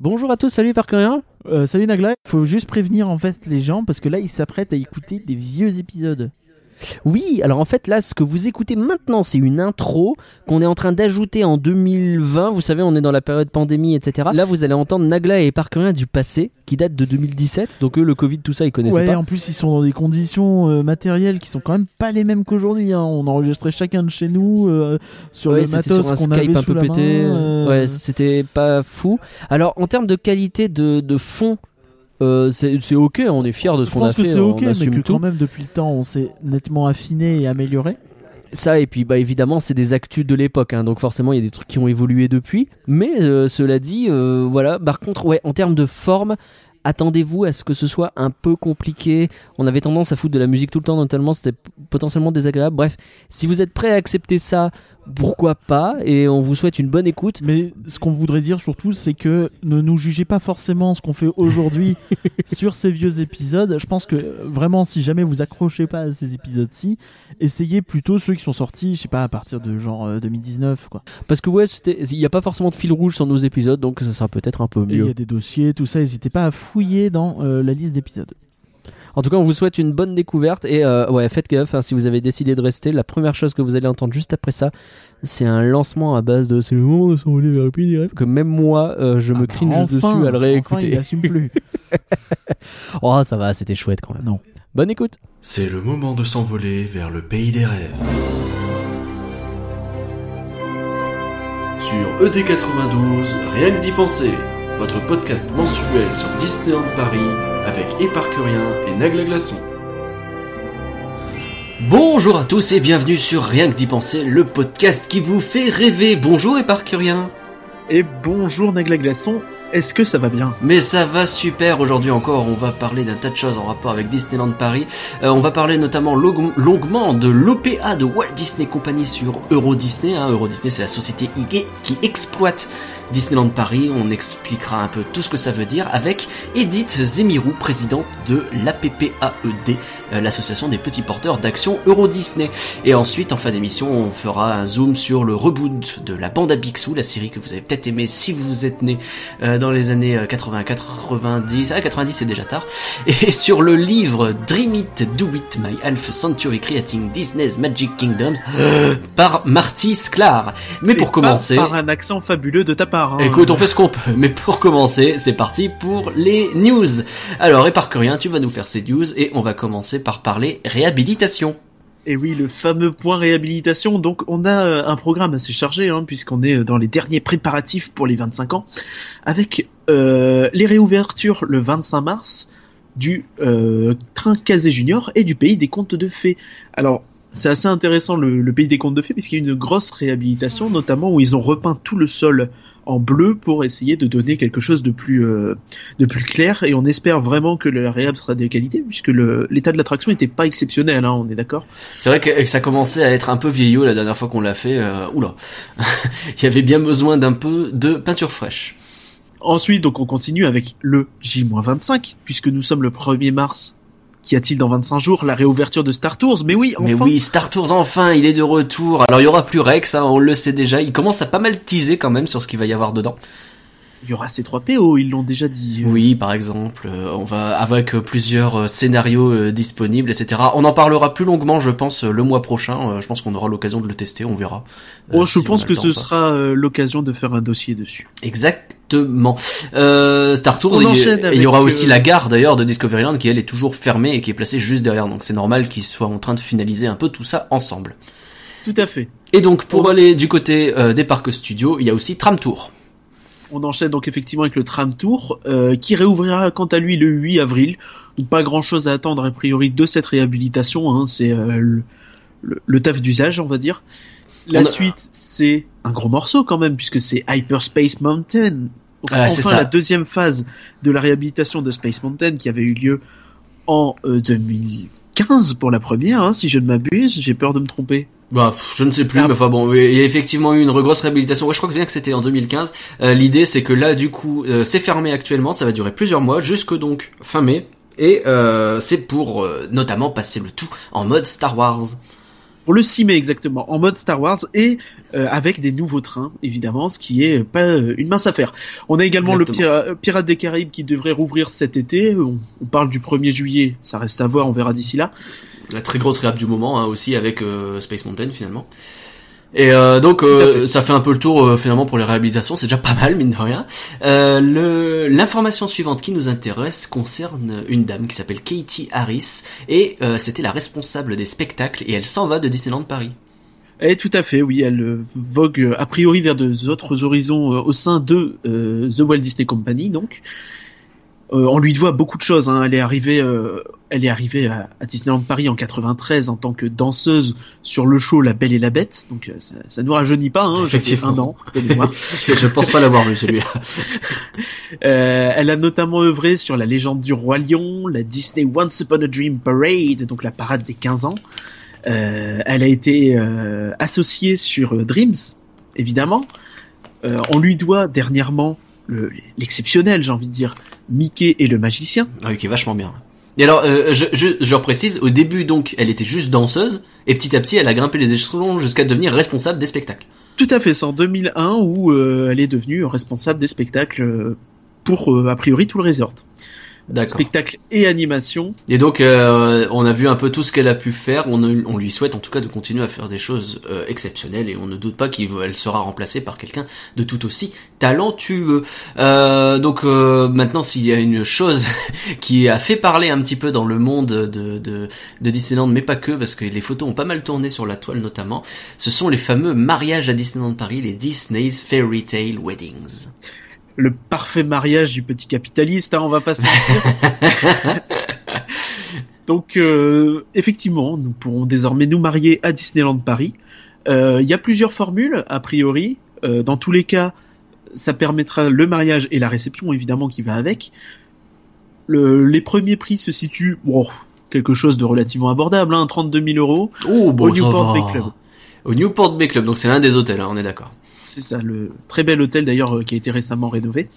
Bonjour à tous, salut Parkerien. Euh, salut Nagla, faut juste prévenir en fait les gens parce que là ils s'apprêtent à écouter des vieux épisodes. Oui, alors en fait là, ce que vous écoutez maintenant, c'est une intro qu'on est en train d'ajouter en 2020. Vous savez, on est dans la période pandémie, etc. Là, vous allez entendre Nagla et Parkerien du passé, qui date de 2017. Donc eux, le Covid, tout ça, ils connaissaient Ouais, pas. en plus ils sont dans des conditions euh, matérielles qui sont quand même pas les mêmes qu'aujourd'hui. hein. On enregistrait chacun de chez nous euh, sur Ouais, le c'était matos sur un qu'on Skype avait un peu pété. euh, Ouais, c'était pas fou. Alors, en termes de qualité de, de fond, euh, c'est ok, on est fiers de ce je qu'on a pense que fait, c'est ok, mais que tout. quand même depuis le temps on s'est nettement affiné et amélioré. Ça, et puis bah, évidemment, c'est des actus de l'époque, hein, donc forcément, il y a des trucs qui ont évolué depuis. Mais euh, cela dit, euh, voilà. Par contre, ouais, en termes de forme, attendez-vous à ce que ce soit un peu compliqué. On avait tendance à foutre de la musique tout le temps, notamment, c'était potentiellement désagréable. Bref, si vous êtes prêt à accepter ça, pourquoi pas Et on vous souhaite une bonne écoute. Mais ce qu'on voudrait dire surtout, c'est que ne nous jugez pas forcément ce qu'on fait aujourd'hui sur ces vieux épisodes. Je pense que euh, vraiment, si jamais vous accrochez pas à ces épisodes-ci, essayez plutôt ceux qui sont sortis, je sais pas, à partir de genre euh, 2019, quoi. Parce que ouais, il n'y a pas forcément de fil rouge sur nos épisodes, donc ça sera peut-être un peu Et il y mieux. a des dossiers, tout ça. N'hésitez pas à fouiller dans euh, la liste d'épisodes. En tout cas, on vous souhaite une bonne découverte et euh, ouais, faites gaffe hein, si vous avez décidé de rester. La première chose que vous allez entendre juste après ça, c'est un lancement à base de c'est le moment de s'envoler vers le pays des rêves que même moi euh, je Ah me bah, cringe enfin, dessus à le Enfin, réécouter. il assume plus. oh, ça va, c'était chouette quand même. Non. Bonne écoute. C'est le moment de s'envoler vers le pays des rêves. Sur E ET92, rien que d'y penser, votre podcast mensuel sur Disneyland Paris avec Éparcurien et Nagla Glaçon. Bonjour à tous et bienvenue sur Rien que d'y penser, le podcast qui vous fait rêver. Bonjour Éparcurien. Et bonjour Nagla Glaçon, est-ce que ça va bien? Mais ça va super aujourd'hui encore, on va parler d'un tas de choses en rapport avec Disneyland Paris. Euh, on va parler notamment longuement de l'OPA de Walt Disney Company sur Euro Disney. Hein. Euro Disney c'est la société IG qui exploite Disneyland Paris. On expliquera un peu tout ce que ça veut dire avec Edith Zemirou, présidente de l'APPAED, euh, l'association des petits porteurs d'action Euro Disney. Et ensuite, en fin d'émission, on fera un zoom sur le reboot de la bande à Picsou, la série que vous avez peut-être aimé si vous êtes né euh, dans les années 80, 90, ah 90 c'est déjà tard, et sur le livre Dream It, Do It, My Half Century Creating Disney's Magic Kingdoms par Marty Sklar. Mais pour commencer... Par un accent fabuleux de ta part. Hein. Écoute, on fait ce qu'on peut, mais pour commencer, c'est parti pour les news. Alors, Éparcurien, tu vas nous faire ces news et on va commencer par parler réhabilitation. Et oui, le fameux point réhabilitation. Donc, on a euh, un programme assez chargé, hein, puisqu'on est dans les derniers préparatifs pour les 25 ans, avec euh, les réouvertures le 25 mars du euh, train Casé Junior et du Pays des Contes de Fées. Alors, c'est assez intéressant le, le Pays des Contes de Fées, puisqu'il y a une grosse réhabilitation, notamment où ils ont repeint tout le sol en bleu pour essayer de donner quelque chose de plus euh, de plus clair et on espère vraiment que le réhab sera de qualité puisque le l'état de l'attraction n'était pas exceptionnel hein, on est d'accord C'est vrai que, que ça commençait à être un peu vieillot la dernière fois qu'on l'a fait. euh, oula, il y avait bien besoin d'un peu de peinture fraîche. ensuite donc on continue avec le J-25 puisque nous sommes le 1er mars qu'y a-t-il dans 25 jours la réouverture de Star Tours? Mais oui enfin Mais oui, Star Tours enfin, il est de retour. Alors il y aura plus Rex, hein, on le sait déjà. Il commence à pas mal teaser quand même sur ce qu'il va y avoir dedans. il y aura ces 3 PO ils l'ont déjà dit Oui, par exemple, euh, on va avec euh, plusieurs euh, scénarios disponibles, etc. On en parlera plus longuement, je pense, le mois prochain. Je pense qu'on aura l'occasion de le tester, on verra. Oh, je si pense que ce sera l'occasion de faire un dossier dessus. Exactement. Euh, Star Tours, il y- enchaîne et il y avec, aura aussi euh, la gare d'ailleurs de Discoveryland qui elle est toujours fermée et qui est placée juste derrière. Donc c'est normal qu'ils soient en train de finaliser un peu tout ça ensemble. Tout à fait. Et donc pour On- aller du côté euh, des parcs studios, il y a aussi Tram Tour. On enchaîne donc effectivement avec le tram tour euh, qui réouvrira quant à lui le 8 avril. Donc pas grand chose à attendre a priori de cette réhabilitation. Hein, c'est le taf d'usage on va dire. La a- suite c'est un gros morceau quand même puisque c'est Hyperspace Mountain. Donc, Ah, c'est enfin ça. la deuxième phase de la réhabilitation de Space Mountain qui avait eu lieu en euh, 2015 pour la première hein, si je ne m'abuse. J'ai peur de me tromper. Bah, je ne sais plus, Ah. mais enfin bon, il y a effectivement eu une grosse réhabilitation. Ouais, je crois que bien que c'était en 2015. Euh, L'idée, c'est que là, du coup, euh, c'est fermé actuellement, ça va durer plusieurs mois, jusque donc fin mai. Et euh, c'est pour euh, notamment passer le tout en mode Star Wars. Pour le 6 mai exactement, en mode Star Wars. Et euh, avec des nouveaux trains, évidemment, ce qui est pas euh, une mince affaire. On a également le. Pira- Pirate des Caraïbes qui devrait rouvrir cet été. On, on parle du 1er juillet, ça reste à voir, on verra d'ici là. La très grosse réhab du moment hein, aussi avec euh, Space Mountain finalement. Et euh, donc euh, ça fait un peu le tour euh, finalement pour les réhabilitations, c'est déjà pas mal mine de rien. Euh, le l'information suivante qui nous intéresse concerne une dame qui s'appelle Katie Harris et euh, c'était la responsable des spectacles et elle s'en va de Disneyland Paris. Et tout à fait, oui, elle euh, vogue a priori vers d'autres horizons au sein de euh, The Walt Disney Company, donc. Euh, on lui doit beaucoup de choses. Hein. Elle est arrivée, euh, elle est arrivée à, à Disneyland Paris en 93 en tant que danseuse sur le show La Belle et la Bête. Donc euh, ça, ça nous rajeunit pas. Hein. Effectivement. un an. Je pense pas l'avoir vu celui-là. Euh, elle a notamment œuvré sur la légende du roi lion, la Disney Once Upon a Dream Parade, donc la parade des 15 ans. Euh, elle a été euh, associée sur Dreams, évidemment. Euh, on lui doit dernièrement le- l'exceptionnel, j'ai envie de dire, Mickey et le magicien. Ah oui, qui est vachement bien. Et alors, euh, je, je, je reprécise, au début donc, elle était juste danseuse, et petit à petit, elle a grimpé les échelons jusqu'à devenir responsable des spectacles. Tout à fait, c'est en 2001 où euh, elle est devenue responsable des spectacles euh, pour euh, a priori tout le resort. D'accord. Spectacles et animation. Et donc, euh, on a vu un peu tout ce qu'elle a pu faire. On, on lui souhaite en tout cas de continuer à faire des choses euh, exceptionnelles et on ne doute pas qu'elle sera remplacée par quelqu'un de tout aussi talentueux. Euh, donc euh, maintenant, s'il y a une chose qui a fait parler un petit peu dans le monde de, de, de Disneyland, mais pas que, parce que les photos ont pas mal tourné sur la toile notamment, ce sont les fameux mariages à Disneyland Paris, les Disney's Fairy Tale Weddings. Le parfait mariage du petit capitaliste, hein, on va pas se mentir. Donc euh, effectivement, nous pourrons désormais nous marier à Disneyland Paris. Euh, Il y a plusieurs formules, a priori. Euh, dans tous les cas, ça permettra le mariage et la réception, évidemment, qui va avec. Le- les premiers prix se situent, bon, quelque chose de relativement abordable, hein, 32 000 euros. Oh, bon, Au Newport. Bay Club. Au Newport Bay Club, donc c'est l'un des hôtels, hein, on est d'accord. C'est ça, le très bel hôtel d'ailleurs euh, qui a été récemment rénové.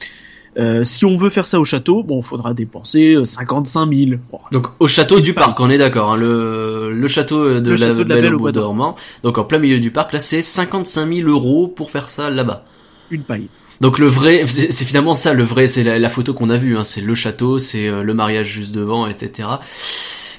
Euh, si on veut faire ça au château, bon, faudra dépenser euh, 55 000. Bon, Donc au château du parc, on est d'accord. Hein, le, le château de, Le la, château de la Belle Belle au Bois dormant. Donc en plein milieu du parc, là c'est 55 000 euros pour faire ça là-bas. une paille. Donc le vrai, c'est finalement ça le vrai, c'est la, la photo qu'on a vue. Hein, c'est le château, c'est euh, le mariage juste devant, etc.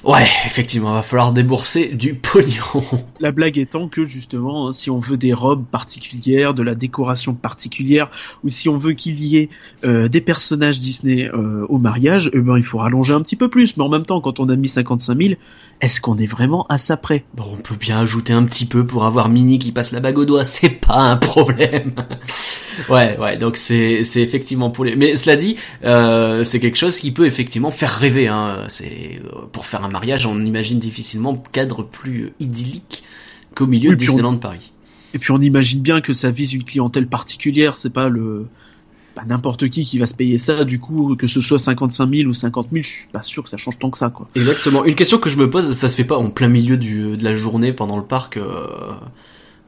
Ouais, effectivement, va falloir débourser du pognon. La blague étant que justement, hein, si on veut des robes particulières, de la décoration particulière, ou si on veut qu'il y ait euh, des personnages Disney euh, au mariage, eh ben il faut rallonger un petit peu plus. Mais en même temps, quand on a mis 55 000, est-ce qu'on est vraiment à ça près? Bon, on peut bien ajouter un petit peu pour avoir Minnie qui passe la bague au doigt, c'est pas un problème. ouais, ouais, donc c'est c'est effectivement pour les. Mais cela dit, euh, c'est quelque chose qui peut effectivement faire rêver. Hein. C'est euh, pour faire un mariage, on imagine difficilement cadre plus idyllique qu'au milieu Oui, de on- Disneyland Paris. Et puis on imagine bien que ça vise une clientèle particulière. C'est pas le pas n'importe qui qui va se payer ça. Du coup, que ce soit 55 000 ou 50 000, je suis pas sûr que ça change tant que ça, quoi. Exactement. Une question que je me pose, ça se fait pas en plein milieu du, de la journée pendant le parc, euh,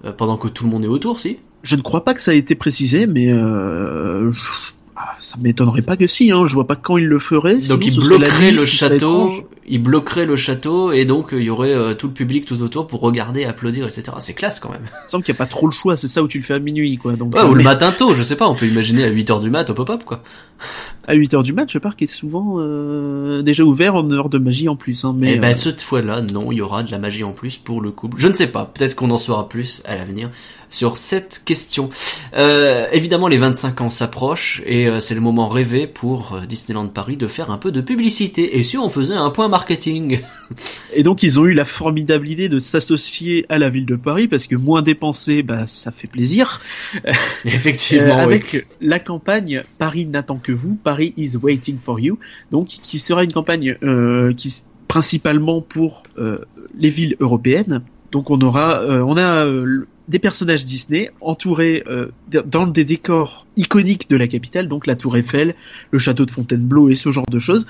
euh, pendant que tout le monde est autour, si? Je ne crois pas que ça ait été précisé, mais euh, je- ah, ça m'étonnerait pas que si. Hein. Je vois pas quand il le ferait. sinon Donc il ce serait la bloquerait nuit, le château. Il bloquerait le château et donc euh, il y aurait euh, tout le public tout autour pour regarder, applaudir, etc. C'est classe quand même. Il me semble qu'il n'y a pas trop le choix. C'est ça où tu le fais à minuit, quoi. Donc Ouais, euh, ou le matin tôt, je sais pas, on peut imaginer à 8h du mat au pop-up quoi. à 8 heures du match, le parc est souvent euh, déjà ouvert en heure de magie en plus. Hein, mais et ben euh, cette fois-là, non, il y aura de la magie en plus pour le couple. Je ne sais pas, peut-être qu'on en saura plus à l'avenir sur cette question. Euh, évidemment, les 25 ans s'approchent et c'est le moment rêvé pour Disneyland Paris de faire un peu de publicité. Et si on faisait un point marketing Et donc ils ont eu la formidable idée de s'associer à la ville de Paris parce que moins dépenser, bah ça fait plaisir. Effectivement, Euh, oui. avec la campagne Paris n'attend que vous, Paris is waiting for you, donc qui sera une campagne euh, qui principalement pour euh, les villes européennes. Donc on aura, on a des personnages Disney entourés dans des décors iconiques de la capitale, donc la Tour Eiffel, le château de Fontainebleau et ce genre de choses.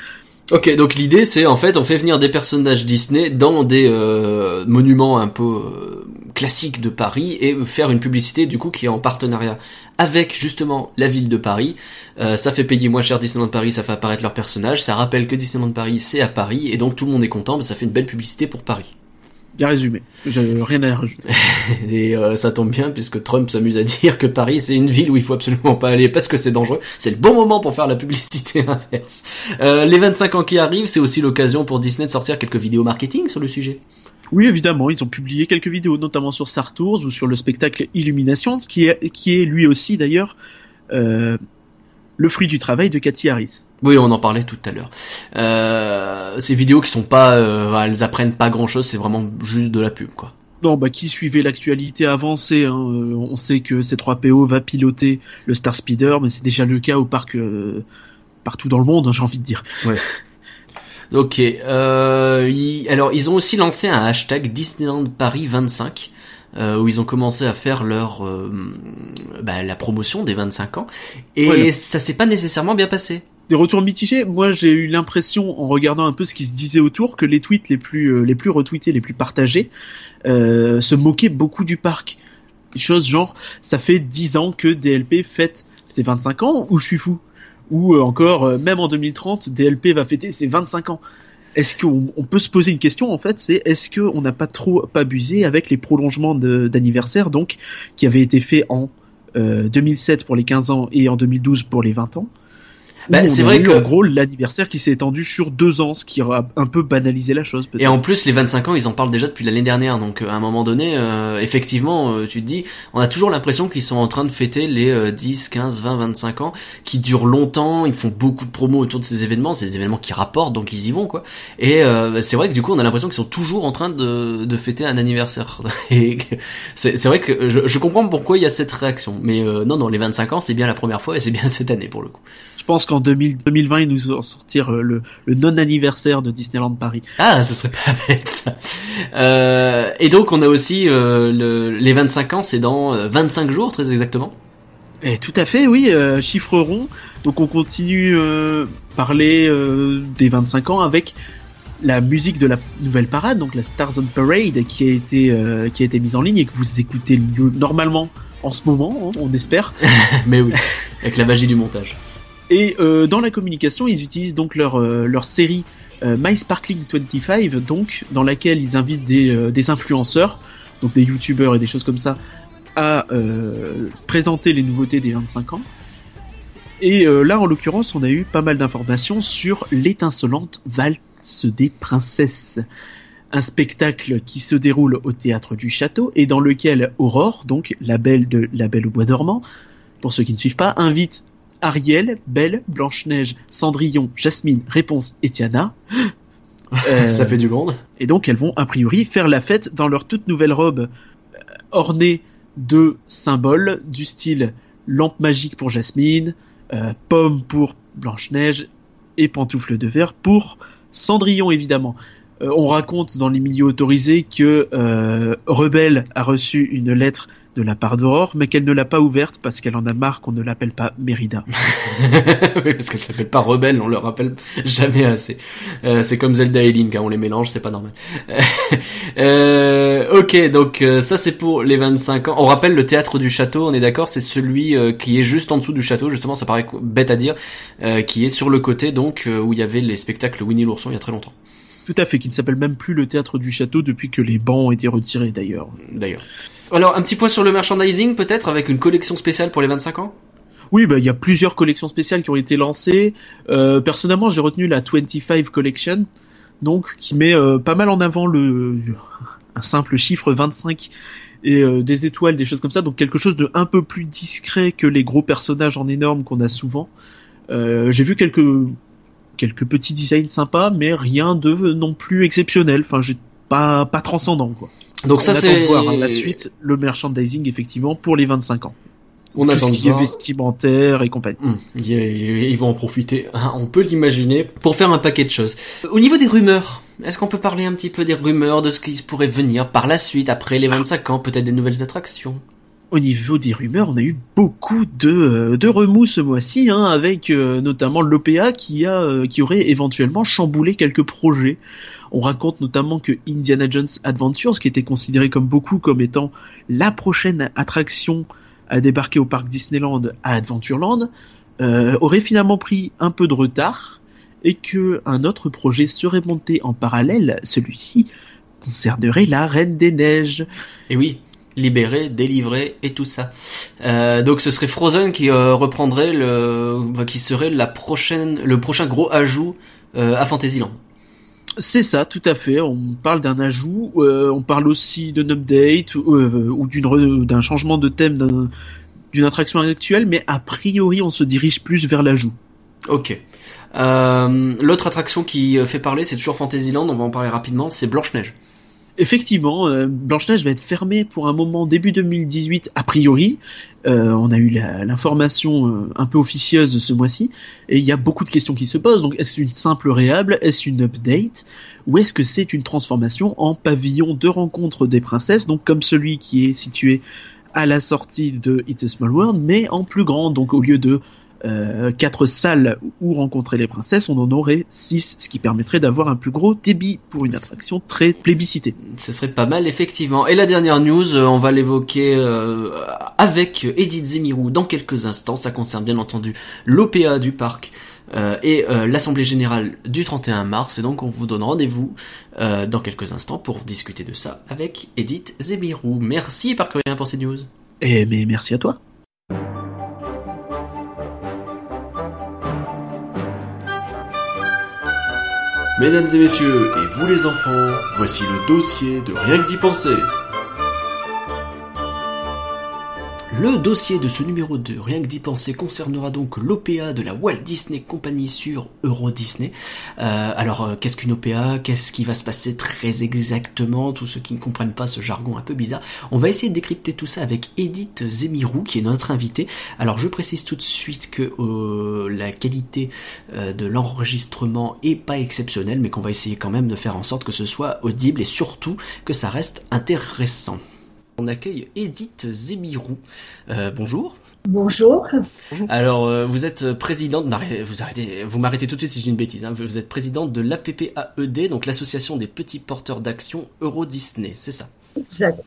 Ok, donc l'idée c'est en fait on fait venir des personnages Disney dans des euh, monuments un peu euh, classiques de Paris et faire une publicité du coup qui est en partenariat avec justement la ville de Paris. Euh, ça fait payer moins cher Disneyland Paris, ça fait apparaître leurs personnages, ça rappelle que Disneyland Paris c'est à Paris et donc tout le monde est content, mais ça fait une belle publicité pour Paris. Bien résumé. J'ai rien à rajouter. Et euh, ça tombe bien puisque Trump s'amuse à dire que Paris c'est une ville où il faut absolument pas aller parce que c'est dangereux. C'est le bon moment pour faire la publicité inverse. Euh, les 25 ans qui arrivent, c'est aussi l'occasion pour Disney de sortir quelques vidéos marketing sur le sujet. Oui, évidemment, ils ont publié quelques vidéos, notamment sur Star Tours ou sur le spectacle Illuminations, qui est, qui est lui aussi d'ailleurs euh, le fruit du travail de Cathy Harris. Oui, on en parlait tout à l'heure. Euh, ces vidéos qui sont pas, euh, elles apprennent pas grand chose, c'est vraiment juste de la pub, quoi. Non, bah qui suivait l'actualité avancée, hein, euh, on sait que C3PO va piloter le Star Speeder, mais c'est déjà le cas au parc euh, partout dans le monde, hein, j'ai envie de dire. Ouais. Ok. Euh, alors, ils ont aussi lancé un hashtag Disneyland Paris 25. Euh, où ils ont commencé à faire leur euh, bah, la promotion des 25 ans et Ouais, le- ça s'est pas nécessairement bien passé. Des retours mitigés. Moi, j'ai eu l'impression, en regardant un peu ce qui se disait autour, que les tweets les plus euh, les plus retweetés, les plus partagés, euh, se moquaient beaucoup du parc. Des choses genre, ça fait 10 ans que DLP fête ses 25 ans, ou je suis fou. Ou euh, encore, euh, même en 2030, DLP va fêter ses 25 ans. Est-ce qu'on on peut se poser une question en fait, c'est est-ce qu'on n'a pas trop abusé avec les prolongements d'anniversaire donc qui avaient été faits en euh, 2007 pour les 15 ans et en 2012 pour les 20 ans? On c'est a vrai eu, que- en gros l'anniversaire qui s'est étendu sur deux ans, ce qui aura un peu banalisé la chose. Et en plus, les 25 ans, ils en parlent déjà depuis l'année dernière. Donc, euh, à un moment donné, euh, effectivement, euh, tu te dis, on a toujours l'impression qu'ils sont en train de fêter les euh, 10, 15, 20, 25 ans, qui durent longtemps. Ils font beaucoup de promos autour de ces événements. C'est des événements qui rapportent, donc ils y vont, quoi. Et euh, c'est vrai que du coup, on a l'impression qu'ils sont toujours en train de, de fêter un anniversaire. Et c'est c'est vrai que je, je comprends pourquoi il y a cette réaction. Mais euh, non, non, les 25 ans, c'est bien la première fois et c'est bien cette année pour le coup. Je pense qu'en 2000 2020, ils nous vont sortir euh, le, le non-anniversaire de Disneyland Paris. Ah, ce serait pas bête ça. Euh, et donc on a aussi euh, le, les 25 ans, c'est dans euh, 25 jours très exactement. Et tout à fait, oui, euh, chiffre rond. Donc on continue parler des 25 ans avec la musique de la nouvelle parade, donc la Stars on Parade, qui a été qui a été mise en ligne et que vous écoutez le- normalement en ce moment, hein, on espère. Mais oui, avec la magie du montage. Et euh, dans la communication, ils utilisent donc leur euh, leur série euh, My Sparkling 25, donc dans laquelle ils invitent des euh, des influenceurs, donc des youtubeurs et des choses comme ça, à euh, présenter les nouveautés des 25 ans. Et euh, là, en l'occurrence, on a eu pas mal d'informations sur l'étincelante valse des princesses. Un spectacle qui se déroule au théâtre du château et dans lequel Aurore, donc la belle de La Belle au Bois dormant, pour ceux qui ne suivent pas, invite Ariel, Belle, Blanche-Neige, Cendrillon, Jasmine, Réponse et Tiana. Euh, Ça fait du monde. et donc elles vont a priori faire la fête dans leur toute nouvelle robe euh, ornée de symboles du style lampe magique pour Jasmine, euh, pomme pour Blanche-Neige et pantoufle de verre pour Cendrillon évidemment. Euh, on raconte dans les milieux autorisés que euh, Rebelle a reçu une lettre de la part d'Aurore, mais qu'elle ne l'a pas ouverte parce qu'elle en a marre qu'on ne l'appelle pas Mérida. oui, parce qu'elle s'appelle pas Rebelle, on le rappelle jamais assez. Euh, c'est comme Zelda et Link, hein, on les mélange, c'est pas normal. euh, ok, donc euh, ça c'est pour les 25 ans. On rappelle le théâtre du château, on est d'accord, c'est celui euh, qui est juste en dessous du château, justement, ça paraît bête à dire, euh, qui est sur le côté donc euh, où il y avait les spectacles Winnie l'ourson il y a très longtemps. Tout à fait, qui ne s'appelle même plus le théâtre du château depuis que les bancs ont été retirés d'ailleurs. D'ailleurs. Alors un petit point sur le merchandising peut-être avec une collection spéciale pour les 25 ans? Oui, bah il y a plusieurs collections spéciales qui ont été lancées. Euh, personnellement, j'ai retenu la 25 Collection, donc qui met euh, pas mal en avant le un simple chiffre 25 et euh, des étoiles, des choses comme ça, donc quelque chose de un peu plus discret que les gros personnages en énorme qu'on a souvent. J'ai vu quelques quelques petits designs sympas, mais rien de non plus exceptionnel. Enfin, j'ai pas pas transcendant quoi. Donc ça c'est de voir hein, la suite, le merchandising effectivement pour les 25 ans. On Tout attend ce de qui est voir. vestimentaire et compagnie. Hum, ils ils vont en profiter, hein, on peut l'imaginer, pour faire un paquet de choses. Au niveau des rumeurs, est-ce qu'on peut parler un petit peu des rumeurs, de ce qui pourrait venir par la suite, après les 25 ans, peut-être des nouvelles attractions? Au niveau des rumeurs, on a eu beaucoup de, euh, de remous ce mois-ci, hein, avec euh, notamment l'OPA qui a euh, qui aurait éventuellement chamboulé quelques projets. On raconte notamment que Indiana Jones Adventures, qui était considéré comme beaucoup comme étant la prochaine attraction à débarquer au parc Disneyland à Adventureland, euh, aurait finalement pris un peu de retard et que un autre projet serait monté en parallèle, celui-ci concernerait la Reine des Neiges. Et oui, libéré, délivré et tout ça. Euh, donc ce serait Frozen qui euh, reprendrait le, qui serait le prochain gros ajout à Fantasyland. C'est ça, tout à fait. On parle d'un ajout, euh, on parle aussi d'un update ou, euh, ou d'une d'un changement de thème d'un- d'une attraction actuelle, mais a priori on se dirige plus vers l'ajout. Ok. Euh, L'autre attraction qui euh, fait parler, c'est toujours Fantasyland. On va en parler rapidement. C'est Blanche Neige. Effectivement, euh, Blanche-Neige va être fermée pour un moment début 2018 a priori. Euh, on a eu l'information euh, un peu officieuse ce mois-ci et il y a beaucoup de questions qui se posent. Donc est-ce une simple réhable Est-ce une update? Ou est-ce que c'est une transformation en pavillon de rencontre des princesses? Donc comme celui qui est situé à la sortie de It's a Small World, mais en plus grand. Donc au lieu de euh, quatre salles où rencontrer les princesses, on en aurait six, ce qui permettrait d'avoir un plus gros débit pour une attraction très plébiscitée. Ce serait pas mal effectivement. Et la dernière news, euh, on va l'évoquer euh, avec Edith Zemirou dans quelques instants. Ça concerne bien entendu l'OPA du parc. euh, et euh, l'Assemblée Générale du 31 mars, et donc on vous donne rendez-vous euh, dans quelques instants pour discuter de ça avec Edith Zemirou. Merci par rien pour ces news. Et mais merci à toi. Mesdames et messieurs, et vous les enfants, voici le dossier de Rien que d'y penser. Le dossier de ce numéro 2, rien que d'y penser, concernera donc l'OPA de la Walt Disney Company sur Euro Disney. Euh, alors, euh, qu'est-ce qu'une OPA Qu'est-ce qui va se passer très exactement? Tous ceux qui ne comprennent pas ce jargon un peu bizarre. On va essayer de décrypter tout ça avec Edith Zemirou, qui est notre invitée. Alors, je précise tout de suite que euh, la qualité de l'enregistrement est pas exceptionnelle, mais qu'on va essayer quand même de faire en sorte que ce soit audible et surtout que ça reste intéressant. On accueille Edith Zemirou. Euh, bonjour. Bonjour. Alors, euh, vous êtes présidente, m'arrêtez- vous arrêtez, vous m'arrêtez tout de suite si j'ai une bêtise, hein. vous êtes présidente de l'APPAED, donc l'association des petits porteurs d'action Euro Disney, c'est ça? Exact.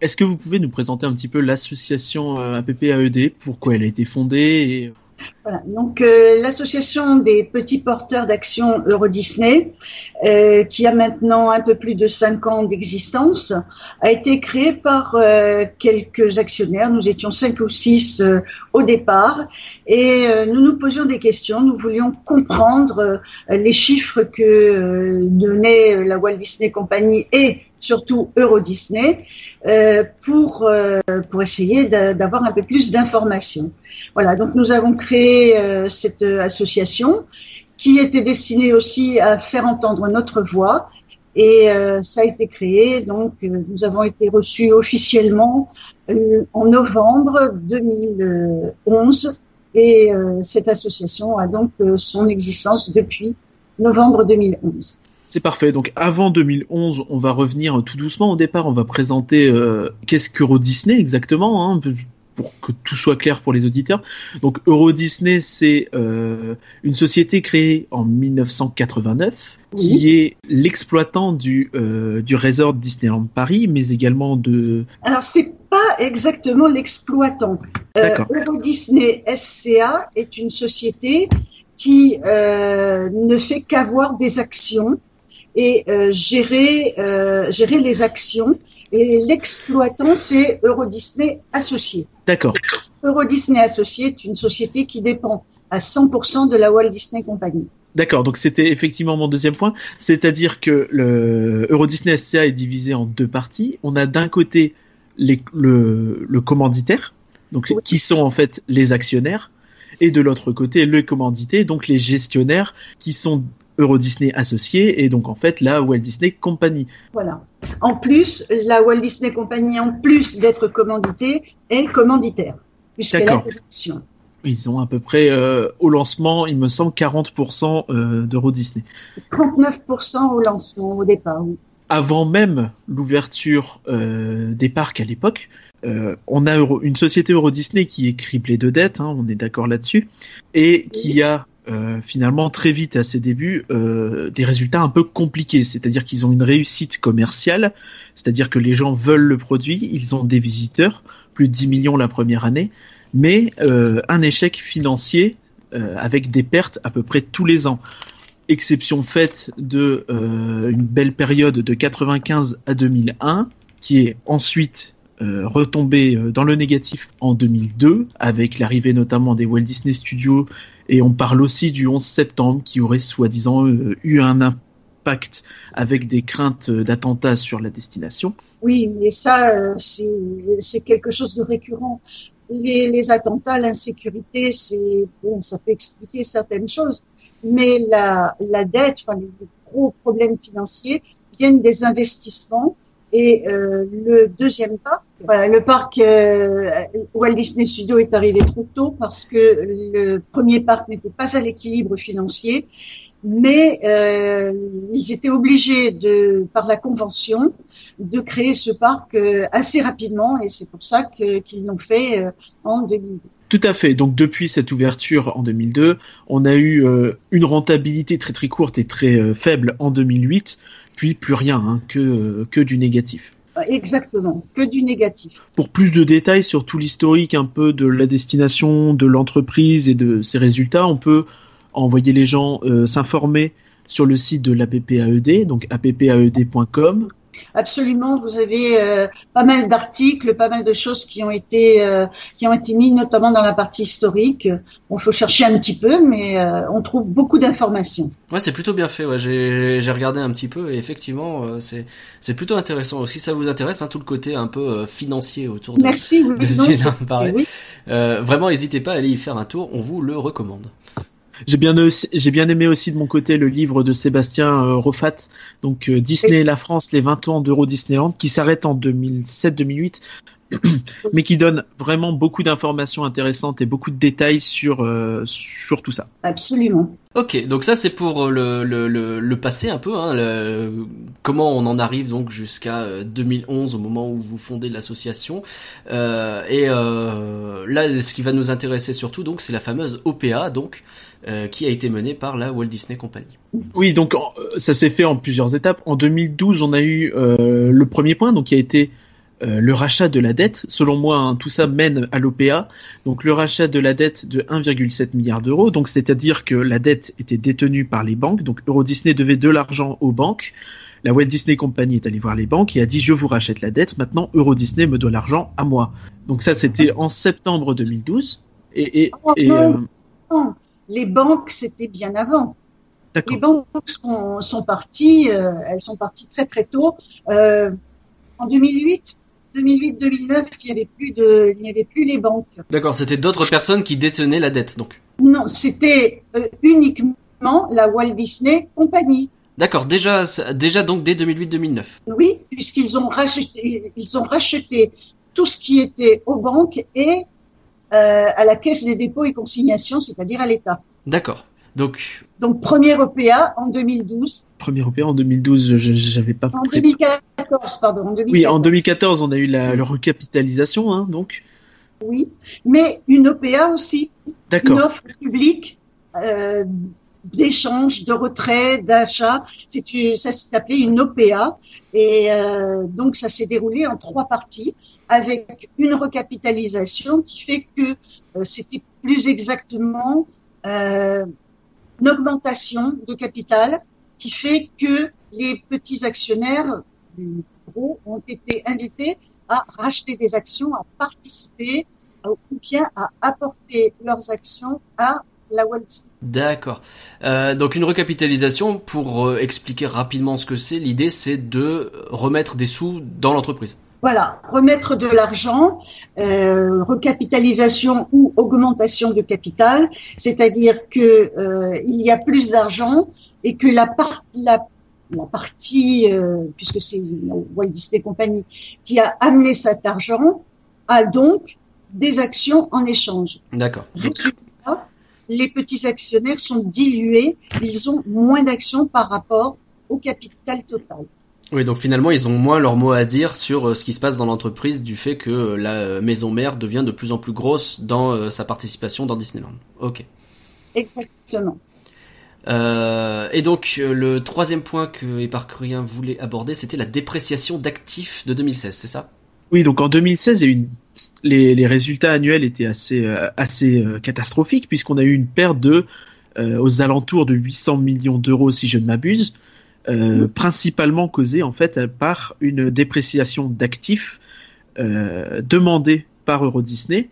Est-ce que vous pouvez nous présenter un petit peu l'association euh, APPAED, pourquoi elle a été fondée et... Voilà. Donc euh, l'association des petits porteurs d'action Euro Disney, euh, qui a maintenant un peu plus de cinq ans d'existence, a été créée par euh, quelques actionnaires. Nous étions cinq ou six euh, au départ, et euh, nous nous posions des questions. Nous voulions comprendre euh, les chiffres que donnait la Walt Disney Company et surtout Euro Disney, euh, pour euh, pour essayer d'a- d'avoir un peu plus d'informations. Voilà, donc nous avons créé euh, cette association qui était destinée aussi à faire entendre notre voix. Et euh, ça a été créé, donc euh, nous avons été reçus officiellement euh, en novembre 2011 et cette association a donc son existence depuis novembre 2011. C'est parfait. Donc avant 2011, on va revenir tout doucement. Au départ, on va présenter euh, qu'est-ce qu'Euro Disney exactement, hein, pour que tout soit clair pour les auditeurs. Donc Euro Disney, c'est euh, une société créée en 1989 qui est l'exploitant du euh, du resort Disneyland Paris, mais également de. Alors c'est pas exactement l'exploitant. Euh. Euro Disney SCA est une société qui euh, ne fait qu'avoir des actions et euh, gérer euh, gérer les actions. Et l'exploitant c'est Euro Disney Associé. D'accord. Euro Disney Associé est une société qui dépend à 100% de la Walt Disney Company. D'accord, donc c'était effectivement mon deuxième point, c'est-à-dire que le Euro Disney SCA est divisé en deux parties. On a d'un côté les, le, le commanditaire, donc Oui. qui sont en fait les actionnaires, et de l'autre côté le commandité, donc les gestionnaires qui sont Euro Disney associés et donc en fait la Walt Disney Company. Voilà. En plus, la Walt Disney Company, en plus d'être commanditée, est commanditaire puisqu'elle a actions. Ils ont à peu près euh, au lancement, il me semble, 40% euh, d'Euro Disney. 39% au lancement, au départ. oui. avant même l'ouverture euh, des parcs à l'époque, euh, on a Euro- une société Euro Disney qui est criblée de dettes, hein, on est d'accord là-dessus, et qui a euh, finalement très vite à ses débuts euh, des résultats un peu compliqués, c'est-à-dire qu'ils ont une réussite commerciale, c'est-à-dire que les gens veulent le produit, ils ont des visiteurs, plus de 10 millions la première année, mais euh, un échec financier avec des pertes à peu près tous les ans. exception faite de une belle période de 95 à 2001, qui est ensuite retombée dans le négatif en 2002, avec l'arrivée notamment des Walt Disney Studios, et on parle aussi du 11 septembre, qui aurait soi-disant euh, eu un impact avec des craintes d'attentats sur la destination. Oui, mais ça, euh, c'est quelque chose de récurrent. Les, attentats, l'insécurité, c'est bon, ça peut expliquer certaines choses, mais la, la dette, enfin les gros problèmes financiers viennent des investissements. Et euh, le deuxième parc, voilà, le parc euh, Walt Disney Studios est arrivé trop tôt parce que le premier parc n'était pas à l'équilibre financier, mais euh, ils étaient obligés de, par la convention, de créer ce parc euh, assez rapidement, et c'est pour ça qu'ils l'ont fait euh, en 2002. Tout à fait. Donc depuis cette ouverture en 2002, on a eu euh, une rentabilité très très courte et très euh, faible en 2008, puis plus rien, hein, que, que du négatif. Exactement, que du négatif. Pour plus de détails sur tout l'historique un peu de la destination, de l'entreprise et de ses résultats, on peut envoyer les gens euh, s'informer sur le site de l'APPAED, donc appaed.com. Absolument, vous avez euh, pas mal d'articles, pas mal de choses qui ont été euh, qui ont été mis notamment dans la partie historique. On faut chercher un petit peu, mais euh, on trouve beaucoup d'informations. Ouais, c'est plutôt bien fait. Ouais, j'ai j'ai regardé un petit peu et effectivement, euh, c'est c'est plutôt intéressant. Si ça vous intéresse, hein, tout le côté un peu euh, financier autour de, Merci. oui, de non, oui. Euh, vraiment, n'hésitez pas à aller y faire un tour. On vous le recommande. J'ai bien, aussi- j'ai bien aimé aussi de mon côté le livre de Sébastien euh, Rofat, donc euh, Disney et la France, les 20 ans d'Euro Disneyland, qui s'arrête en 2007-2008, mais qui donne vraiment beaucoup d'informations intéressantes et beaucoup de détails sur, euh, sur tout ça. Absolument. Ok, donc ça c'est pour euh, le, le, le, le passé un peu, hein, le- comment on en arrive donc jusqu'à euh, 2011 au moment où vous fondez l'association. Euh, et euh, là, ce qui va nous intéresser surtout donc c'est la fameuse OPA donc euh, qui a été menée par la Walt Disney Company. Oui, donc en- euh, ça s'est fait en plusieurs étapes. En 2012, on a eu euh, le premier point, donc qui a été euh, le rachat de la dette. Selon moi, hein, tout ça mène à l'OPA. Donc le rachat de la dette de 1,7 milliard d'euros. Donc c'est-à-dire que la dette était détenue par les banques. Donc Euro Disney devait de l'argent aux banques. La Walt Disney Company est allée voir les banques et a dit je vous rachète la dette. Maintenant Euro Disney me doit l'argent à moi. Donc ça c'était en septembre 2012. Et, et, et non. euh, Non, Les banques, c'était bien avant. Les banques sont, sont parties, euh, elles sont parties très très tôt. Euh, en 2008, 2008-2009, il n'y avait plus de, il n'y avait plus les banques. D'accord, c'était d'autres personnes qui détenaient la dette donc. Non, c'était euh, uniquement la Walt Disney Company. D'accord, déjà déjà donc dès 2008-2009. Oui, puisqu'ils ont racheté, ils ont racheté tout ce qui était aux banques et euh, à la Caisse des dépôts et consignations, c'est-à-dire à l'État. D'accord. Donc Donc, première OPA en 2012, Premier OPA en 2012, je j'avais pas en pré- 2014, pardon, en 2014. Oui, en 2014, on a eu la, la recapitalisation, hein, donc. Oui, mais une OPA aussi, une D'accord. offre publique euh, d'échange, de retrait, d'achat. C'est une- ça s'est appelé une OPA et euh, donc ça s'est déroulé en trois parties avec une recapitalisation qui fait que euh, c'était plus exactement une augmentation de capital qui fait que les petits actionnaires du ont été invités à racheter des actions, à participer ou bien à apporter leurs actions à la Wall Street. D'accord. Euh, donc une recapitalisation, pour euh, expliquer rapidement ce que c'est, l'idée c'est de remettre des sous dans l'entreprise. Voilà, remettre de l'argent, euh, recapitalisation ou augmentation de capital, c'est-à-dire que il y a plus d'argent et que la, part, la, la partie, euh, puisque c'est Walt Disney Company qui a amené cet argent, a donc des actions en échange. D'accord. Résultat, les petits actionnaires sont dilués, ils ont moins d'actions par rapport au capital total. Oui, donc finalement ils ont moins leur mot à dire sur euh, ce qui se passe dans l'entreprise du fait que euh, la maison mère devient de plus en plus grosse dans sa participation dans Disneyland. Ok. Exactement. Euh, et donc euh, le troisième point que Éparcurien voulait aborder, c'était la dépréciation d'actifs de 2016, c'est ça? Oui, donc en 2016, il y a eu une- les, résultats annuels étaient assez, euh, assez catastrophiques puisqu'on a eu une perte de aux alentours de 800 millions d'euros si je ne m'abuse, principalement causée en fait par une dépréciation d'actifs demandée par Euro Disney.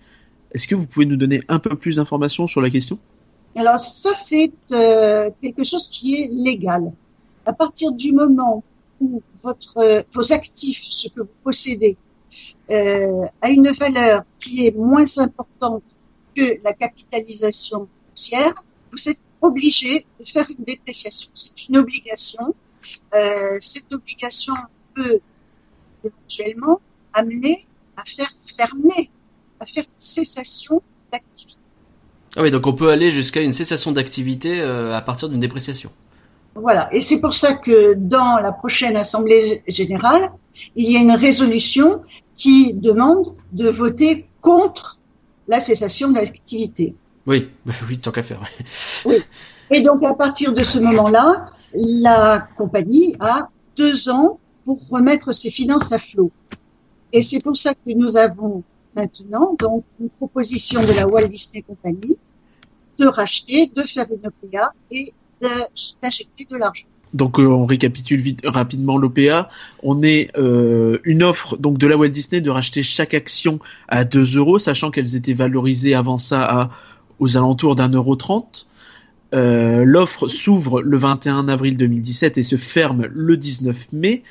Est-ce que vous pouvez nous donner un peu plus d'informations sur la question? Alors ça c'est quelque chose qui est légal. À partir du moment où votre, vos actifs, ce que vous possédez, euh, a une valeur qui est moins importante que la capitalisation boursière, vous êtes obligé de faire une dépréciation. C'est une obligation. Euh, cette obligation peut éventuellement amener à faire fermer, à faire cessation d'activité. Ah oui, donc on peut aller jusqu'à une cessation d'activité euh, à partir d'une dépréciation. Voilà, et c'est pour ça que dans la prochaine Assemblée générale, il y a une résolution qui demande de voter contre la cessation d'activité. Oui, bah oui, tant qu'à faire. Oui. Et donc à partir de ce moment-là, la compagnie a deux ans pour remettre ses finances à flot. Et c'est pour ça que nous avons maintenant donc une proposition de la Walt Disney Company de racheter, de faire une OPA et d'injecter de l'argent. Donc euh, on récapitule vite rapidement l'OPA. On est euh, une offre donc de la Walt Disney de racheter chaque action à 2 euros, sachant qu'elles étaient valorisées avant ça à aux alentours d'un euro trente. Euh, l'offre s'ouvre le 21 avril 2017 et se ferme le 19 mai.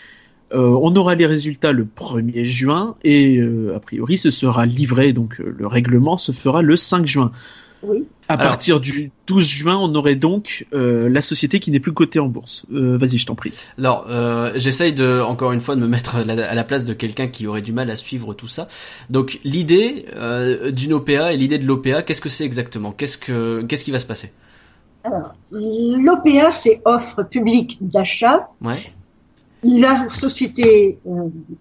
on aura les résultats le 1er juin et a priori ce sera livré, donc le règlement se fera le 5 juin. À partir du 12 juin, on aurait donc euh, la société qui n'est plus cotée en bourse. Euh, vas-y, je t'en prie. Alors, euh, j'essaye de, encore une fois, de me mettre à la, place de quelqu'un qui aurait du mal à suivre tout ça. Donc, l'idée d'une OPA et l'idée de l'OPA, qu'est-ce que c'est exactement? Qu'est-ce que, qu'est-ce qui va se passer? Alors, l'OPA, c'est offre publique d'achat. Ouais. La société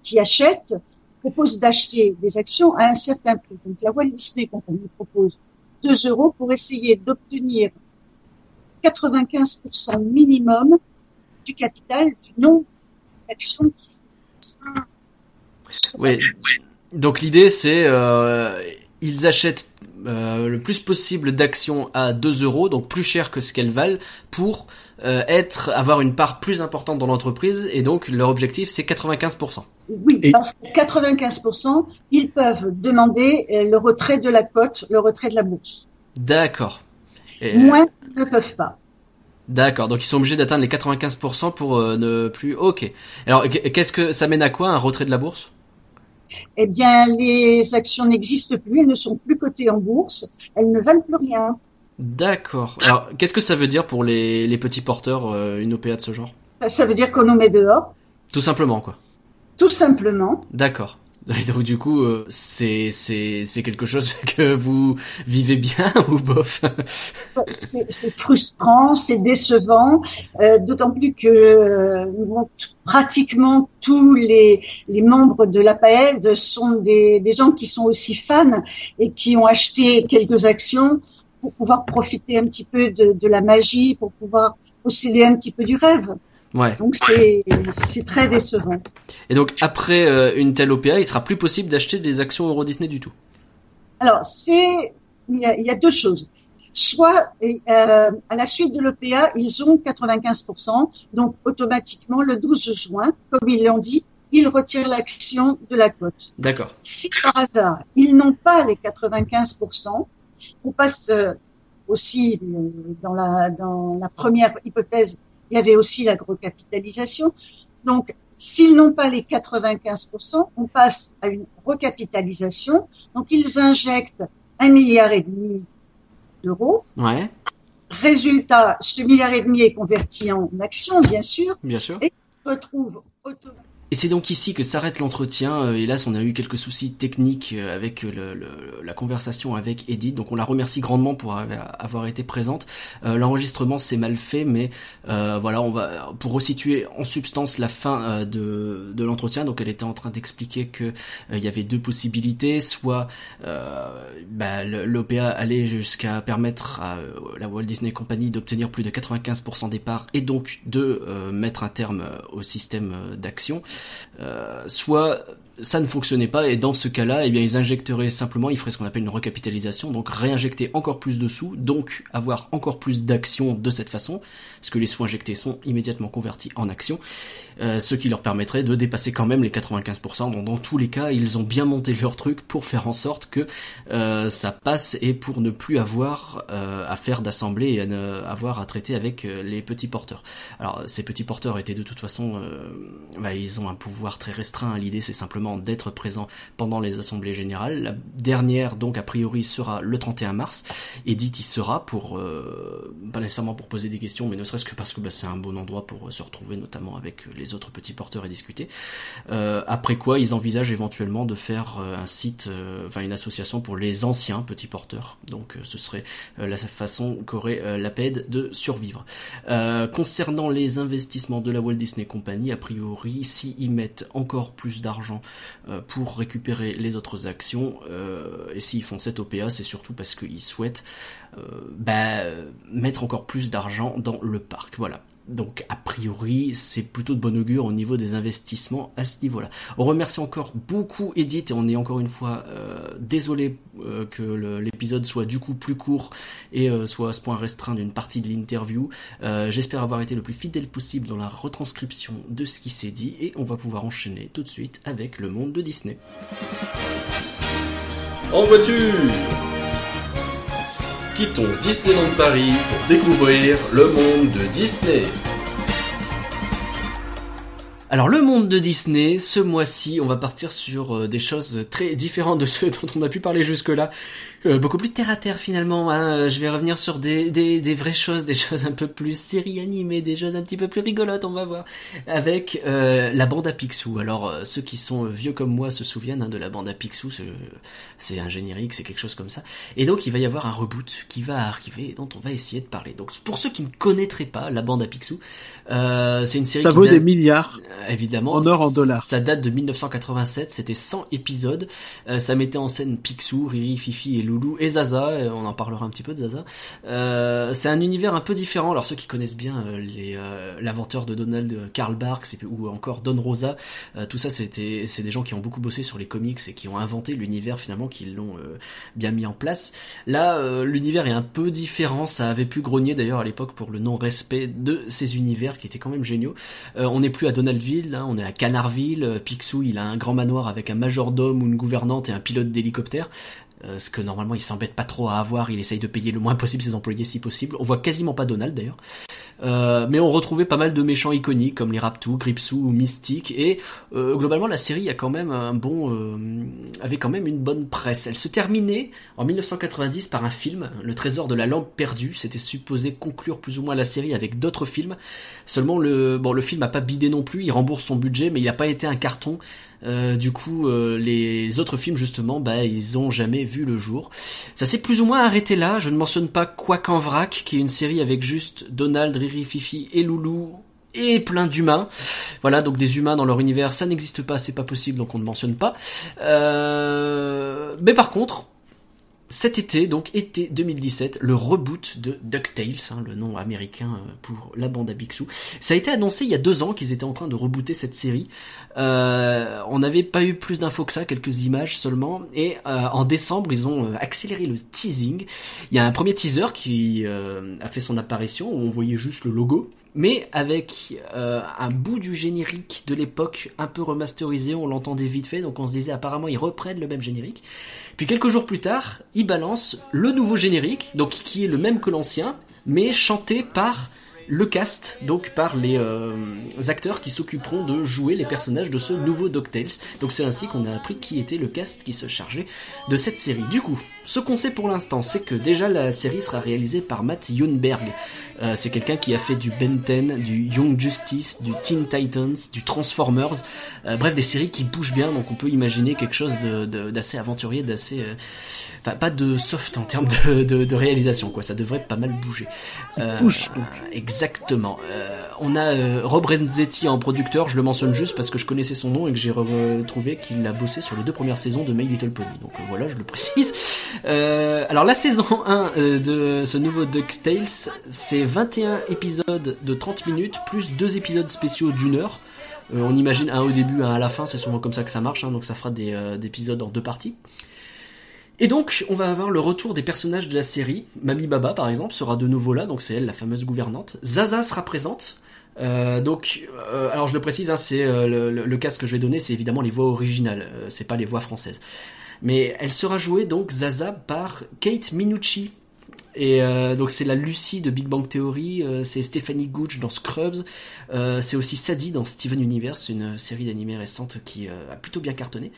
qui achète propose d'acheter des actions à un certain prix. Donc, la Walt Disney Company propose 2 euros pour essayer d'obtenir 95% minimum du capital du nombre d'actions Oui. Donc l'idée c'est euh, ils achètent euh, le plus possible d'actions à 2 euros, donc plus cher que ce qu'elles valent, pour euh, être avoir une part plus importante dans l'entreprise et donc leur objectif c'est 95%. Oui, parce que 95%, ils peuvent demander euh, le retrait de la cote, le retrait de la bourse. D'accord. Moins, ils ne peuvent pas. D'accord, donc ils sont obligés d'atteindre les 95% pour ne plus. Ok. Alors, qu'est-ce que ça mène à quoi un retrait de la bourse? Eh bien, les actions n'existent plus, elles ne sont plus cotées en bourse, elles ne valent plus rien. D'accord. Alors, qu'est-ce que ça veut dire pour les, les petits porteurs, euh, une OPA de ce genre? Ça veut dire qu'on nous met dehors. Tout simplement, quoi. Tout simplement. D'accord. donc du coup, euh, c'est c'est c'est quelque chose que vous vivez bien ou bof? C'est frustrant, c'est décevant, euh, d'autant plus que euh, pratiquement tous les les membres de l'APAED sont des des gens qui sont aussi fans et qui ont acheté quelques actions pour pouvoir profiter un petit peu de, de la magie, pour pouvoir posséder un petit peu du rêve. Donc c'est très décevant. Et donc après euh, une telle OPA, il sera plus possible d'acheter des actions Euro Disney du tout? Alors c'est il y, a, deux choses. Soit euh, à la suite de l'OPA, ils ont 95%, donc automatiquement le 12 juin, comme ils l'ont dit, ils retirent l'action de la cote. D'accord. Si par hasard ils n'ont pas les 95%, on passe euh, aussi dans la dans la première hypothèse il y avait aussi la recapitalisation. Donc, s'ils n'ont pas les 95%, on passe à une recapitalisation. Donc, ils injectent un milliard et demi d'euros. Ouais. Résultat, ce milliard et demi est converti en actions, bien sûr. Bien sûr. Et retrouve automatiquement et c'est donc ici que s'arrête l'entretien. Euh, hélas, on a eu quelques soucis techniques euh, avec le, la conversation avec Edith, donc on la remercie grandement pour avoir été présente. Euh, l'enregistrement s'est mal fait, mais voilà, on va pour resituer en substance la fin de, de l'entretien. Donc elle était en train d'expliquer que il y avait deux possibilités, soit bah, l'OPA allait jusqu'à permettre à la Walt Disney Company d'obtenir plus de 95% des parts et donc de mettre un terme au système d'action. Euh, soit ça ne fonctionnait pas et dans ce cas-là, eh bien ils injecteraient simplement, ils feraient ce qu'on appelle une recapitalisation, donc réinjecter encore plus de sous, donc avoir encore plus d'actions de cette façon, parce que les sous injectés sont immédiatement convertis en actions, euh, ce qui leur permettrait de dépasser quand même les 95%. Donc dans tous les cas, ils ont bien monté leur truc pour faire en sorte que euh, ça passe et pour ne plus avoir euh, à faire d'assemblée et à ne avoir à traiter avec les petits porteurs. Alors ces petits porteurs étaient de toute façon, bah, ils ont un pouvoir très restreint. L'idée c'est simplement d'être présent pendant les assemblées générales. La dernière donc a priori sera le 31 mars. Edith y sera pour pas nécessairement pour poser des questions, mais ne serait-ce que parce que bah, c'est un bon endroit pour se retrouver notamment avec les autres petits porteurs et discuter. Euh, après quoi, ils envisagent éventuellement de faire euh, un site, euh, enfin une association pour les anciens petits porteurs. Donc ce serait la façon qu'aurait la PED de survivre. concernant les investissements de la Walt Disney Company, a priori, s'ils mettent encore plus d'argent pour récupérer les autres actions, et s'ils font cette OPA, c'est surtout parce qu'ils souhaitent bah, mettre encore plus d'argent dans le parc. Voilà. Donc a priori, c'est plutôt de bon augure au niveau des investissements à ce niveau-là. On remercie encore beaucoup Edith et on est encore une fois euh, désolé euh, que l'épisode soit du coup plus court et euh, soit à ce point restreint d'une partie de l'interview. J'espère avoir été le plus fidèle possible dans la retranscription de ce qui s'est dit et on va pouvoir enchaîner tout de suite avec le monde de Disney. En voiture quittons Disneyland Paris pour découvrir le monde de Disney. Alors le monde de Disney, ce mois-ci, on va partir sur euh, des choses très différentes de ceux dont on a pu parler jusque-là. Euh, beaucoup plus terre à terre finalement. Hein. Je vais revenir sur des, des, des, vraies choses, des choses un peu plus série animées, des choses un petit peu plus rigolotes, on va voir. Avec euh, la bande à Picsou. Alors euh, ceux qui sont vieux comme moi se souviennent hein, de la bande à Picsou. C'est un générique, c'est quelque chose comme ça. Et donc il va y avoir un reboot qui va arriver, dont on va essayer de parler. Donc pour ceux qui ne connaîtraient pas la bande à Picsou, c'est une série ça qui vaut des milliards. évidemment. En or, en dollars. Ça date de 1987. C'était 100 épisodes. ça mettait en scène Picsou, Riri, Fifi et Et Zaza, on en parlera un petit peu de Zaza. Euh, c'est un univers un peu différent. Alors ceux qui connaissent bien euh, euh, l'aventure de Donald Karl Barks ou encore Don Rosa, tout ça c'était c'est des gens qui ont beaucoup bossé sur les comics et qui ont inventé l'univers finalement, qui l'ont bien mis en place. Là, l'univers est un peu différent. Ça avait pu grogner d'ailleurs à l'époque pour le non-respect de ces univers qui étaient quand même géniaux. on n'est plus à Donaldville, hein, on est à Canardville. Picsou, il a un grand manoir avec un majordome ou une gouvernante et un pilote d'hélicoptère. Euh, ce que normalement il s'embête pas trop à avoir, il essaye de payer le moins possible ses employés si possible. On voit quasiment pas Donald d'ailleurs. Euh, mais on retrouvait pas mal de méchants iconiques comme les Raptous, Gripsou ou Mystique et euh, globalement la série a quand même un bon avait quand même une bonne presse. Elle se terminait en 1990 par un film, Le Trésor de la lampe perdue. C'était supposé conclure plus ou moins la série avec d'autres films. Seulement le bon le film a pas bidé non plus, il rembourse son budget mais il a pas été un carton. Euh, du coup, euh, les autres films justement, bah, ils ont jamais vu le jour. Ça s'est plus ou moins arrêté là. Je ne mentionne pas Quoi qu'en vrac, qui est une série avec juste Donald, Riri, Fifi et Loulou et plein d'humains. Voilà, donc des humains dans leur univers, ça n'existe pas, c'est pas possible, donc on ne mentionne pas. Euh... Mais par contre, cet été, donc été 2017, le reboot de DuckTales, hein, le nom américain euh, pour la bande à Bixou. Ça a été annoncé il y a deux ans qu'ils étaient en train de rebooter cette série. Euh, on n'avait pas eu plus d'infos que ça, quelques images seulement. Et euh, en décembre, ils ont accéléré le teasing. Il y a un premier teaser qui a fait son apparition où on voyait juste le logo mais avec euh, un bout du générique de l'époque un peu remasterisé, on l'entendait vite fait, donc on se disait apparemment ils reprennent le même générique. Puis quelques jours plus tard, ils balancent le nouveau générique, donc qui est le même que l'ancien, mais chanté par le cast, donc par les euh, acteurs qui s'occuperont de jouer les personnages de ce nouveau DuckTales. Donc c'est ainsi qu'on a appris qui était le cast qui se chargeait de cette série. Du coup, ce qu'on sait pour l'instant, c'est que déjà la série sera réalisée par Matt Younberg. Euh, c'est quelqu'un qui a fait du Ben 10, du Young Justice, du Teen Titans, du Transformers, euh, bref des séries qui bougent bien, donc on peut imaginer quelque chose d'assez aventurier, d'assez pas de soft en termes de, réalisation, quoi. Ça devrait pas mal bouger. Euh, exactement. Euh, on a euh, Rob Renzetti en producteur, je le mentionne juste parce que je connaissais son nom et que j'ai retrouvé qu'il a bossé sur les deux premières saisons de My Little Pony. Donc voilà, je le précise. Alors la saison 1 de ce nouveau DuckTales, c'est 21 épisodes de 30 minutes plus deux épisodes spéciaux d'une heure. Euh, on imagine un au début, un à la fin, c'est souvent comme ça que ça marche, hein, donc ça fera des, euh, des épisodes en deux parties. Et donc, on va avoir le retour des personnages de la série. Mami Baba, par exemple, sera de nouveau là, donc c'est elle, la fameuse gouvernante. Zaza sera présente. Euh, donc, euh, alors je le précise, hein, c'est euh, le, casque que je vais donner, c'est évidemment les voix originales, euh, c'est pas les voix françaises. Mais elle sera jouée donc Zaza par Kate Minucci. Et euh, donc c'est la Lucie de Big Bang Theory, euh, c'est Stephanie Gooch dans Scrubs, euh, c'est aussi Sadie dans Steven Universe, une série d'animés récente qui a plutôt bien cartonné.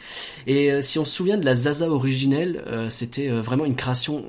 Et si on se souvient de la Zaza originelle, c'était vraiment une création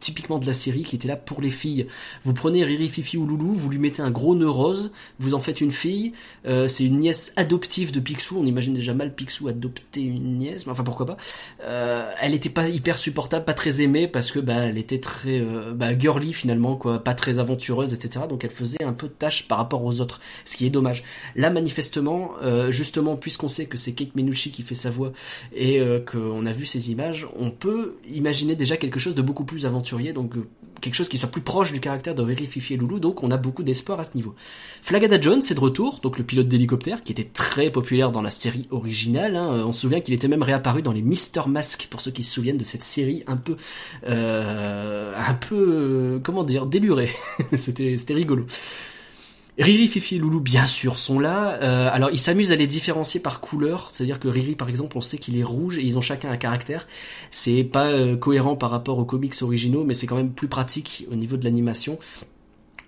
typiquement de la série qui était là pour les filles. Vous prenez Riri, Fifi ou Loulou, vous lui mettez un gros nœud rose, vous en faites une fille, euh, c'est une nièce adoptive de Picsou, on imagine déjà mal Picsou adopter une nièce, mais enfin pourquoi pas. Euh, elle était pas hyper supportable, pas très aimée parce que bah, elle était très euh, bah, girly finalement, quoi, pas très aventureuse, etc. Donc elle faisait un peu de tâche par rapport aux autres, ce qui est dommage. Là manifestement, euh, justement puisqu'on sait que c'est Kate Menucci qui fait sa voix et euh, qu'on a vu ces images, on peut imaginer déjà quelque chose de beaucoup plus aventurier, donc quelque chose qui soit plus proche du caractère de et Loulou, donc on a beaucoup d'espoir à ce niveau. Flagada Jones est de retour, donc le pilote d'hélicoptère, qui était très populaire dans la série originale. hein. On se souvient qu'il était même réapparu dans les Mister Mask, pour ceux qui se souviennent de cette série un peu, euh, un peu, euh, comment dire, délurée. c'était rigolo. Riri, Fifi et Loulou, bien sûr, sont là. Euh, alors, ils s'amusent à les différencier par couleur. C'est-à-dire que Riri, par exemple, on sait qu'il est rouge et ils ont chacun un caractère. C'est pas euh, cohérent par rapport aux comics originaux, mais c'est quand même plus pratique au niveau de l'animation.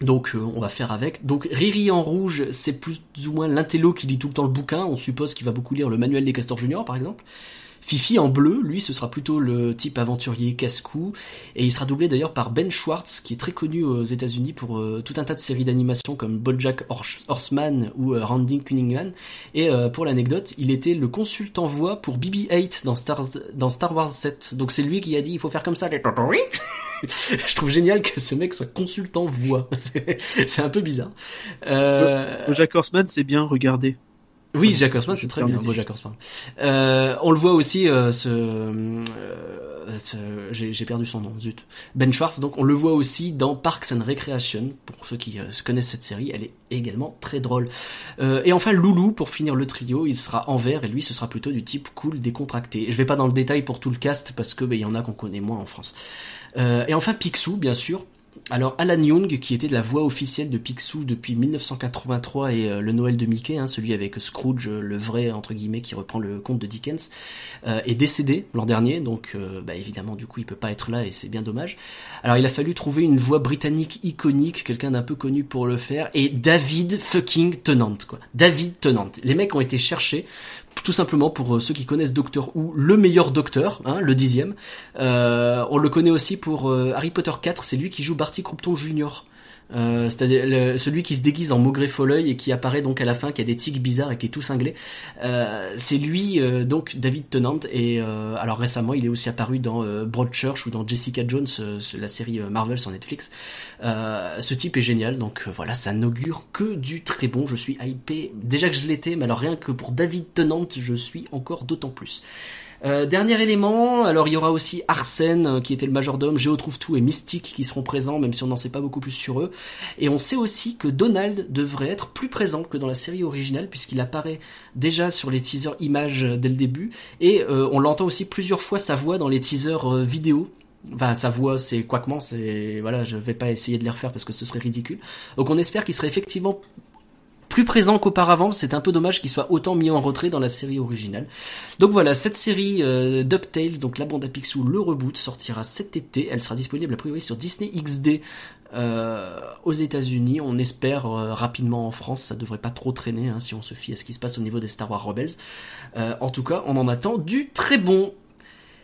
Donc euh, on va faire avec. Donc Riri en rouge, c'est plus ou moins l'intello qui lit tout le temps le bouquin. On suppose qu'il va beaucoup lire le manuel des castors juniors, par exemple. Fifi en bleu, lui, ce sera plutôt le type aventurier casse-cou, et il sera doublé d'ailleurs par Ben Schwartz, qui est très connu aux États-Unis pour euh, tout un tas de séries d'animation comme BoJack Hors- Horseman ou euh, Randy Cunningham. Et euh, pour l'anecdote, il était le consultant voix pour BB-8 dans Star, dans Star Wars 7. Donc c'est lui qui a dit il faut faire comme ça. Je trouve génial que ce mec soit consultant voix. C'est un peu bizarre. Euh, Jack Horseman, c'est bien regardé. Oui, Jack Horseman, c'est très bien, beau. Jack Horseman. Euh, on le voit aussi, euh, ce, euh, ce- j'ai j'ai perdu son nom, zut. Ben Schwartz, donc on le voit aussi dans Parks and Recreation, pour ceux qui euh, connaissent cette série, elle est également très drôle. Euh, et enfin Loulou, pour finir le trio, il sera en vert, et lui ce sera plutôt du type cool, décontracté. Je vais pas dans le détail pour tout le cast, parce que ben, il y en a qu'on connaît moins en France. Euh, et enfin Picsou, bien sûr, alors Alan Young, qui était de la voix officielle de Picsou depuis 1983 et euh, le Noël de Mickey, hein, celui avec Scrooge, euh, le vrai entre guillemets, qui reprend le conte de Dickens, euh, est décédé l'an dernier, donc euh, bah, évidemment du coup il peut pas être là et c'est bien dommage. Alors il a fallu trouver une voix britannique iconique, quelqu'un d'un peu connu pour le faire, et David fucking Tennant quoi. David Tennant. Les mecs ont été cherchés tout simplement pour euh, ceux qui connaissent Doctor Who, le meilleur Docteur, hein, le dixième. Euh, on le connaît aussi pour euh, Harry Potter 4, c'est lui qui joue Barty Croupton Jr. Euh, c'est-à-dire celui qui se déguise en Maugré Folleuil et qui apparaît donc à la fin, qui a des tics bizarres et qui est tout cinglé. Euh, c'est lui, euh, donc David Tennant. Et euh, alors récemment, il est aussi apparu dans euh, Broadchurch ou dans Jessica Jones, euh, la série Marvel sur Netflix. Ce type est génial, donc voilà, ça n'augure que du très bon. Je suis hypé. Déjà que je l'étais, mais alors rien que pour David Tennant, je suis encore d'autant plus. Euh, dernier élément, alors il y aura aussi Arsène euh, qui était le majordome, Géo trouve tout et Mystique qui seront présents, même si on n'en sait pas beaucoup plus sur eux. Et on sait aussi que Donald devrait être plus présent que dans la série originale puisqu'il apparaît déjà sur les teasers images euh, dès le début et on l'entend aussi plusieurs fois sa voix dans les teasers vidéo. Enfin, sa voix, c'est quoiquement, c'est voilà, je vais pas essayer de les refaire parce que ce serait ridicule. Donc on espère qu'il serait effectivement plus présent qu'auparavant. C'est un peu dommage qu'il soit autant mis en retrait dans la série originale. Donc voilà, cette série euh, DuckTales, donc la bande à Picsou, le reboot, sortira cet été. Elle sera disponible a priori sur Disney XD euh, aux États-Unis. On espère euh, rapidement en France. Ça devrait pas trop traîner hein, si on se fie à ce qui se passe au niveau des Star Wars Rebels. Euh, en tout cas, on en attend du très bon.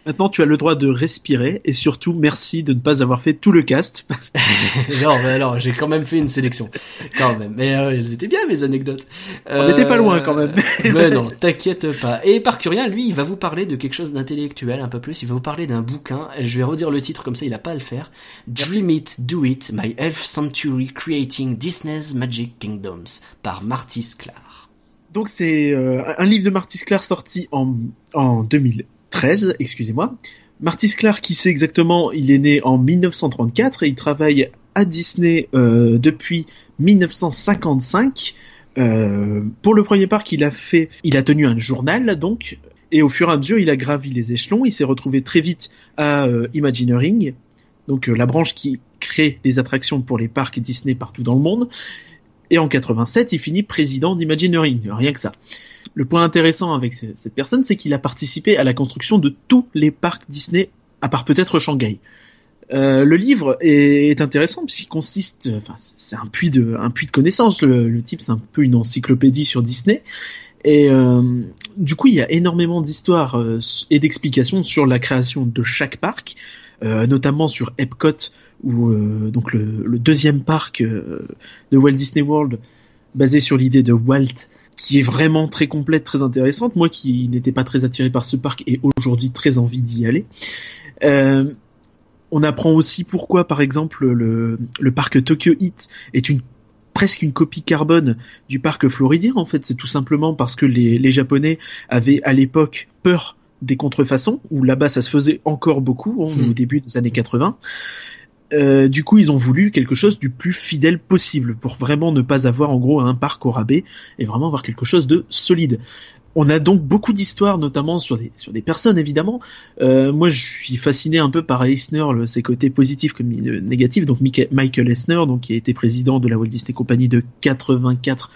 Maintenant, tu as le droit de respirer et surtout, merci de ne pas avoir fait tout le cast. non, mais alors, j'ai quand même fait une sélection, quand même. Mais euh, elles étaient bien mes anecdotes. On n'était pas loin, quand même. mais non, t'inquiète pas. Et Parcurien, lui, il va vous parler de quelque chose d'intellectuel un peu plus. Il va vous parler d'un bouquin. Je vais redire le titre comme ça, il a pas à le faire. Dream It, Do It, My Elf Century Creating Disney's Magic Kingdoms par Marty Sklar. Donc c'est euh, un livre de Marty Sklar sorti en, en 2013, excusez-moi. Marty Sklar, qui sait exactement, il est né en 1934 et il travaille à Disney euh, depuis 1955. Euh, pour le premier parc, il a fait, il a tenu un journal donc, et au fur et à mesure, il a gravi les échelons. Il s'est retrouvé très vite à euh, Imagineering, donc la branche qui crée les attractions pour les parcs Disney partout dans le monde. Et en 87, il finit président d'Imagineering, rien que ça. Le point intéressant avec cette personne, c'est qu'il a participé à la construction de tous les parcs Disney, à part peut-être Shanghai. Euh, le livre est, intéressant puisqu'il consiste, enfin, c'est un puits de, un puits de connaissances. Le, type, c'est un peu une encyclopédie sur Disney. Et euh, du coup, il y a énormément d'histoires euh, et d'explications sur la création de chaque parc, notamment sur Epcot, ou donc le, deuxième parc de Walt Disney World, basé sur l'idée de Walt, qui est vraiment très complète, très intéressante. Moi, qui n'étais pas très attiré par ce parc, et aujourd'hui très envie d'y aller. Euh, on apprend aussi pourquoi, par exemple, le, parc Tokyo Heat est une presque une copie carbone du parc floridien. En fait, c'est tout simplement parce que les, Japonais avaient à l'époque peur des contrefaçons, où là-bas ça se faisait encore beaucoup hein, au hmm. début des années 80. Euh, du coup, ils ont voulu quelque chose du plus fidèle possible pour vraiment ne pas avoir en gros un parc au rabais et vraiment avoir quelque chose de solide. On a donc beaucoup d'histoires, notamment sur des sur des personnes évidemment. Euh, moi, je suis fasciné un peu par Eisner, le, ses côtés positifs comme négatifs. Donc Michael Eisner, donc qui a été président de la Walt Disney Company de 84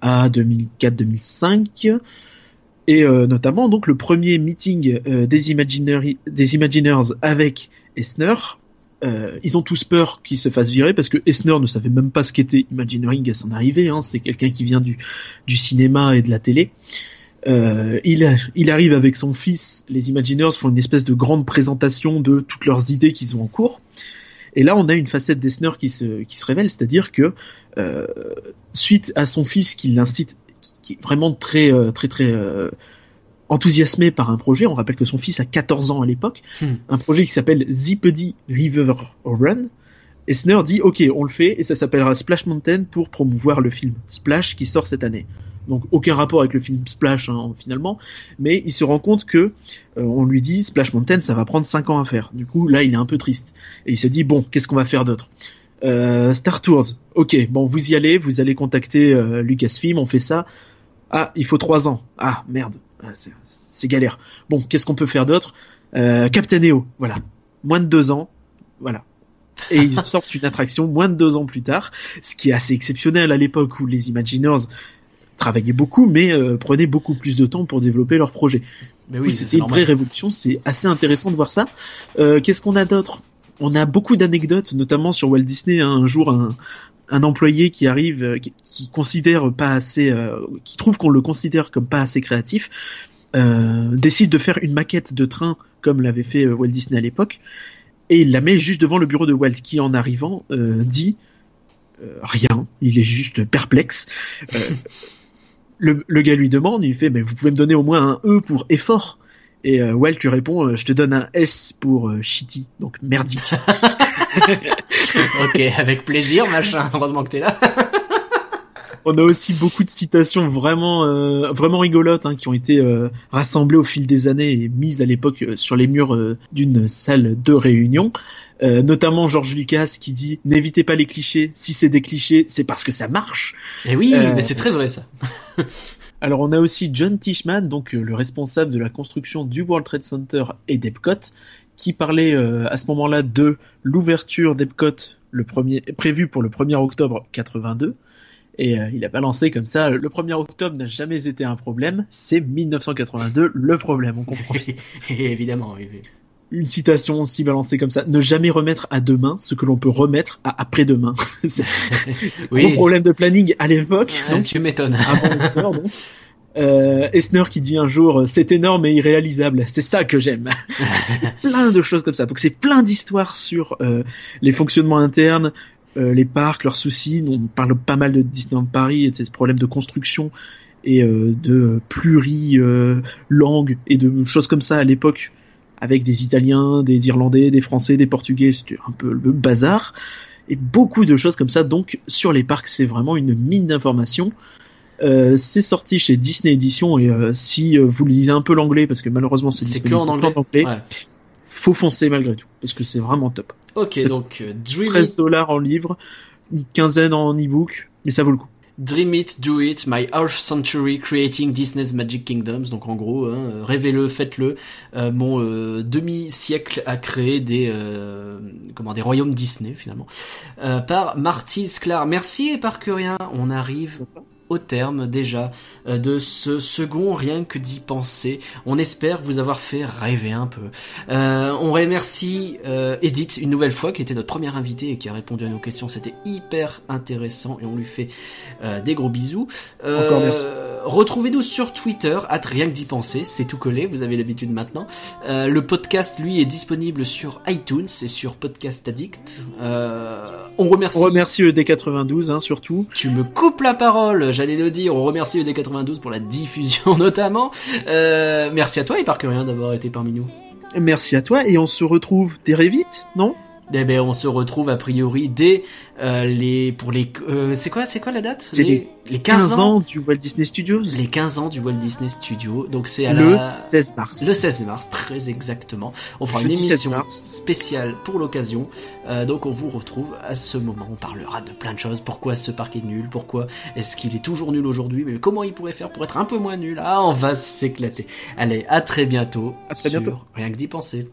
à 2004-2005, et euh, notamment donc le premier meeting euh, des, des Imagineers avec Eisner. Euh, ils ont tous peur qu'il se fasse virer parce que Eisner ne savait même pas ce qu'était Imagineering à son arrivée. Hein. C'est quelqu'un qui vient du, du cinéma et de la télé. Euh, il, il arrive avec son fils, les Imagineers font une espèce de grande présentation de toutes leurs idées qu'ils ont en cours. Et là, on a une facette d'Esner qui se, qui se révèle, c'est-à-dire que euh, suite à son fils qui l'incite, qui, est vraiment très euh, très très euh, enthousiasmé par un projet, on rappelle que son fils a 14 ans à l'époque, hmm. un projet qui s'appelle Zipedy River Run. Esner dit ok, on le fait et ça s'appellera Splash Mountain pour promouvoir le film Splash qui sort cette année donc aucun rapport avec le film Splash hein, finalement, mais il se rend compte que euh, on lui dit Splash Mountain ça va prendre 5 ans à faire. Du coup là il est un peu triste et il se dit bon qu'est-ce qu'on va faire d'autre? Euh, Star Tours, ok bon vous y allez, vous allez contacter euh, Lucasfilm, on fait ça. Ah il faut 3 ans, ah merde, ah, c'est galère. Bon qu'est-ce qu'on peut faire d'autre? Euh, Captain EO, voilà, moins de 2 ans, voilà. Et ils sortent une attraction moins de deux ans plus tard, ce qui est assez exceptionnel à l'époque où les Imagineers travaillaient beaucoup, mais euh, prenaient beaucoup plus de temps pour développer leur projet. Mais oui, c'était une vraie révolution. C'est assez intéressant de voir ça. Euh, Qu'est-ce qu'on a d'autre? On a beaucoup d'anecdotes, notamment sur Walt Disney. Hein. un jour, un, un, employé qui arrive, euh, qui, considère pas assez, euh, qui trouve qu'on le considère comme pas assez créatif, décide de faire une maquette de train comme l'avait fait Walt Disney à l'époque, et il la met juste devant le bureau de Walt, qui en arrivant dit rien. Il est juste perplexe. le, le, gars lui demande, il fait, mais vous pouvez me donner au moins un E pour effort. Et euh, Walt lui répond, euh, je te donne un S pour euh, shitty, donc merdique. ok, avec plaisir, machin. Heureusement que t'es là. On a aussi beaucoup de citations vraiment euh, vraiment rigolotes hein, qui ont été rassemblées au fil des années et mises à l'époque sur les murs d'une salle de réunion. Euh, notamment George Lucas qui dit n'évitez pas les clichés. Si c'est des clichés, c'est parce que ça marche. Et eh oui, euh, mais c'est très vrai ça. Alors on a aussi John Tishman, donc euh, le responsable de la construction du World Trade Center et d'Epcot, qui parlait à ce moment-là de l'ouverture d'Epcot, le premier prévu pour le 1er octobre 82. Et il a balancé comme ça, le 1er octobre n'a jamais été un problème, c'est 1982 le problème, on comprend. évidemment, oui une citation aussi balancée comme ça. Ne jamais remettre à demain ce que l'on peut remettre à après-demain. c'est oui. gros problème de planning à l'époque. tu m'étonnes. Euh, Esner qui dit un jour c'est énorme et irréalisable. C'est ça que j'aime. plein de choses comme ça. Donc c'est plein d'histoires sur euh, les fonctionnements internes, euh, les parcs, leurs soucis. On parle pas mal de Disneyland Paris et de ces problèmes de construction et euh, de pluri-langues et de choses comme ça à l'époque avec des Italiens, des Irlandais, des Français, des Portugais, c'était un peu le bazar, et beaucoup de choses comme ça. Donc sur les parcs, c'est vraiment une mine d'informations. Euh, c'est sorti chez Disney Edition et euh, si euh, vous lisez un peu l'anglais, parce que malheureusement c'est que en anglais, faut foncer malgré tout, parce que c'est vraiment top. Ok, donc 13 dollars en livre, une quinzaine en e-book, mais ça vaut le coup. Dream it, do it, my half century creating Disney's Magic Kingdoms. Donc en gros, hein, rêvez-le, faites-le. Euh, mon euh, demi-siècle à créer des euh, comment des royaumes Disney finalement. Euh, par Marty Sklar. Merci et par que rien, on arrive au terme déjà euh, de ce second rien que d'y penser. On espère vous avoir fait rêver un peu. Euh, on remercie euh, Edith une nouvelle fois qui était notre première invitée et qui a répondu à nos questions. C'était hyper intéressant et on lui fait euh, des gros bisous. Encore merci. Retrouvez-nous sur Twitter, at rien que d'y penser, c'est tout collé, vous avez l'habitude maintenant. Le podcast, lui, est disponible sur iTunes et sur Podcast Addict. On remercie. On remercie ED92 hein, surtout. Tu me coupes la parole, j'allais le dire. On remercie ED92 pour la diffusion notamment. Euh, merci à toi et par rien d'avoir été parmi nous. Merci à toi et on se retrouve très vite, non? Eh ben, on se retrouve a priori dès euh, les pour les euh, c'est quoi c'est quoi la date? C'est les, les 15, 15 ans? du Walt Disney Studios. les 15 ans du Walt Disney Studio. Donc c'est à le la 16 mars. le 16 mars, très exactement. On fera une Jeudi 16 émission spéciale pour l'occasion. Euh, donc on vous retrouve à ce moment. On parlera de plein de choses. Pourquoi ce parc est nul? Pourquoi est-ce qu'il est toujours nul aujourd'hui? Mais comment il pourrait faire pour être un peu moins nul? Ah, on va s'éclater. Allez, à très bientôt. À très bientôt. Rien que d'y penser.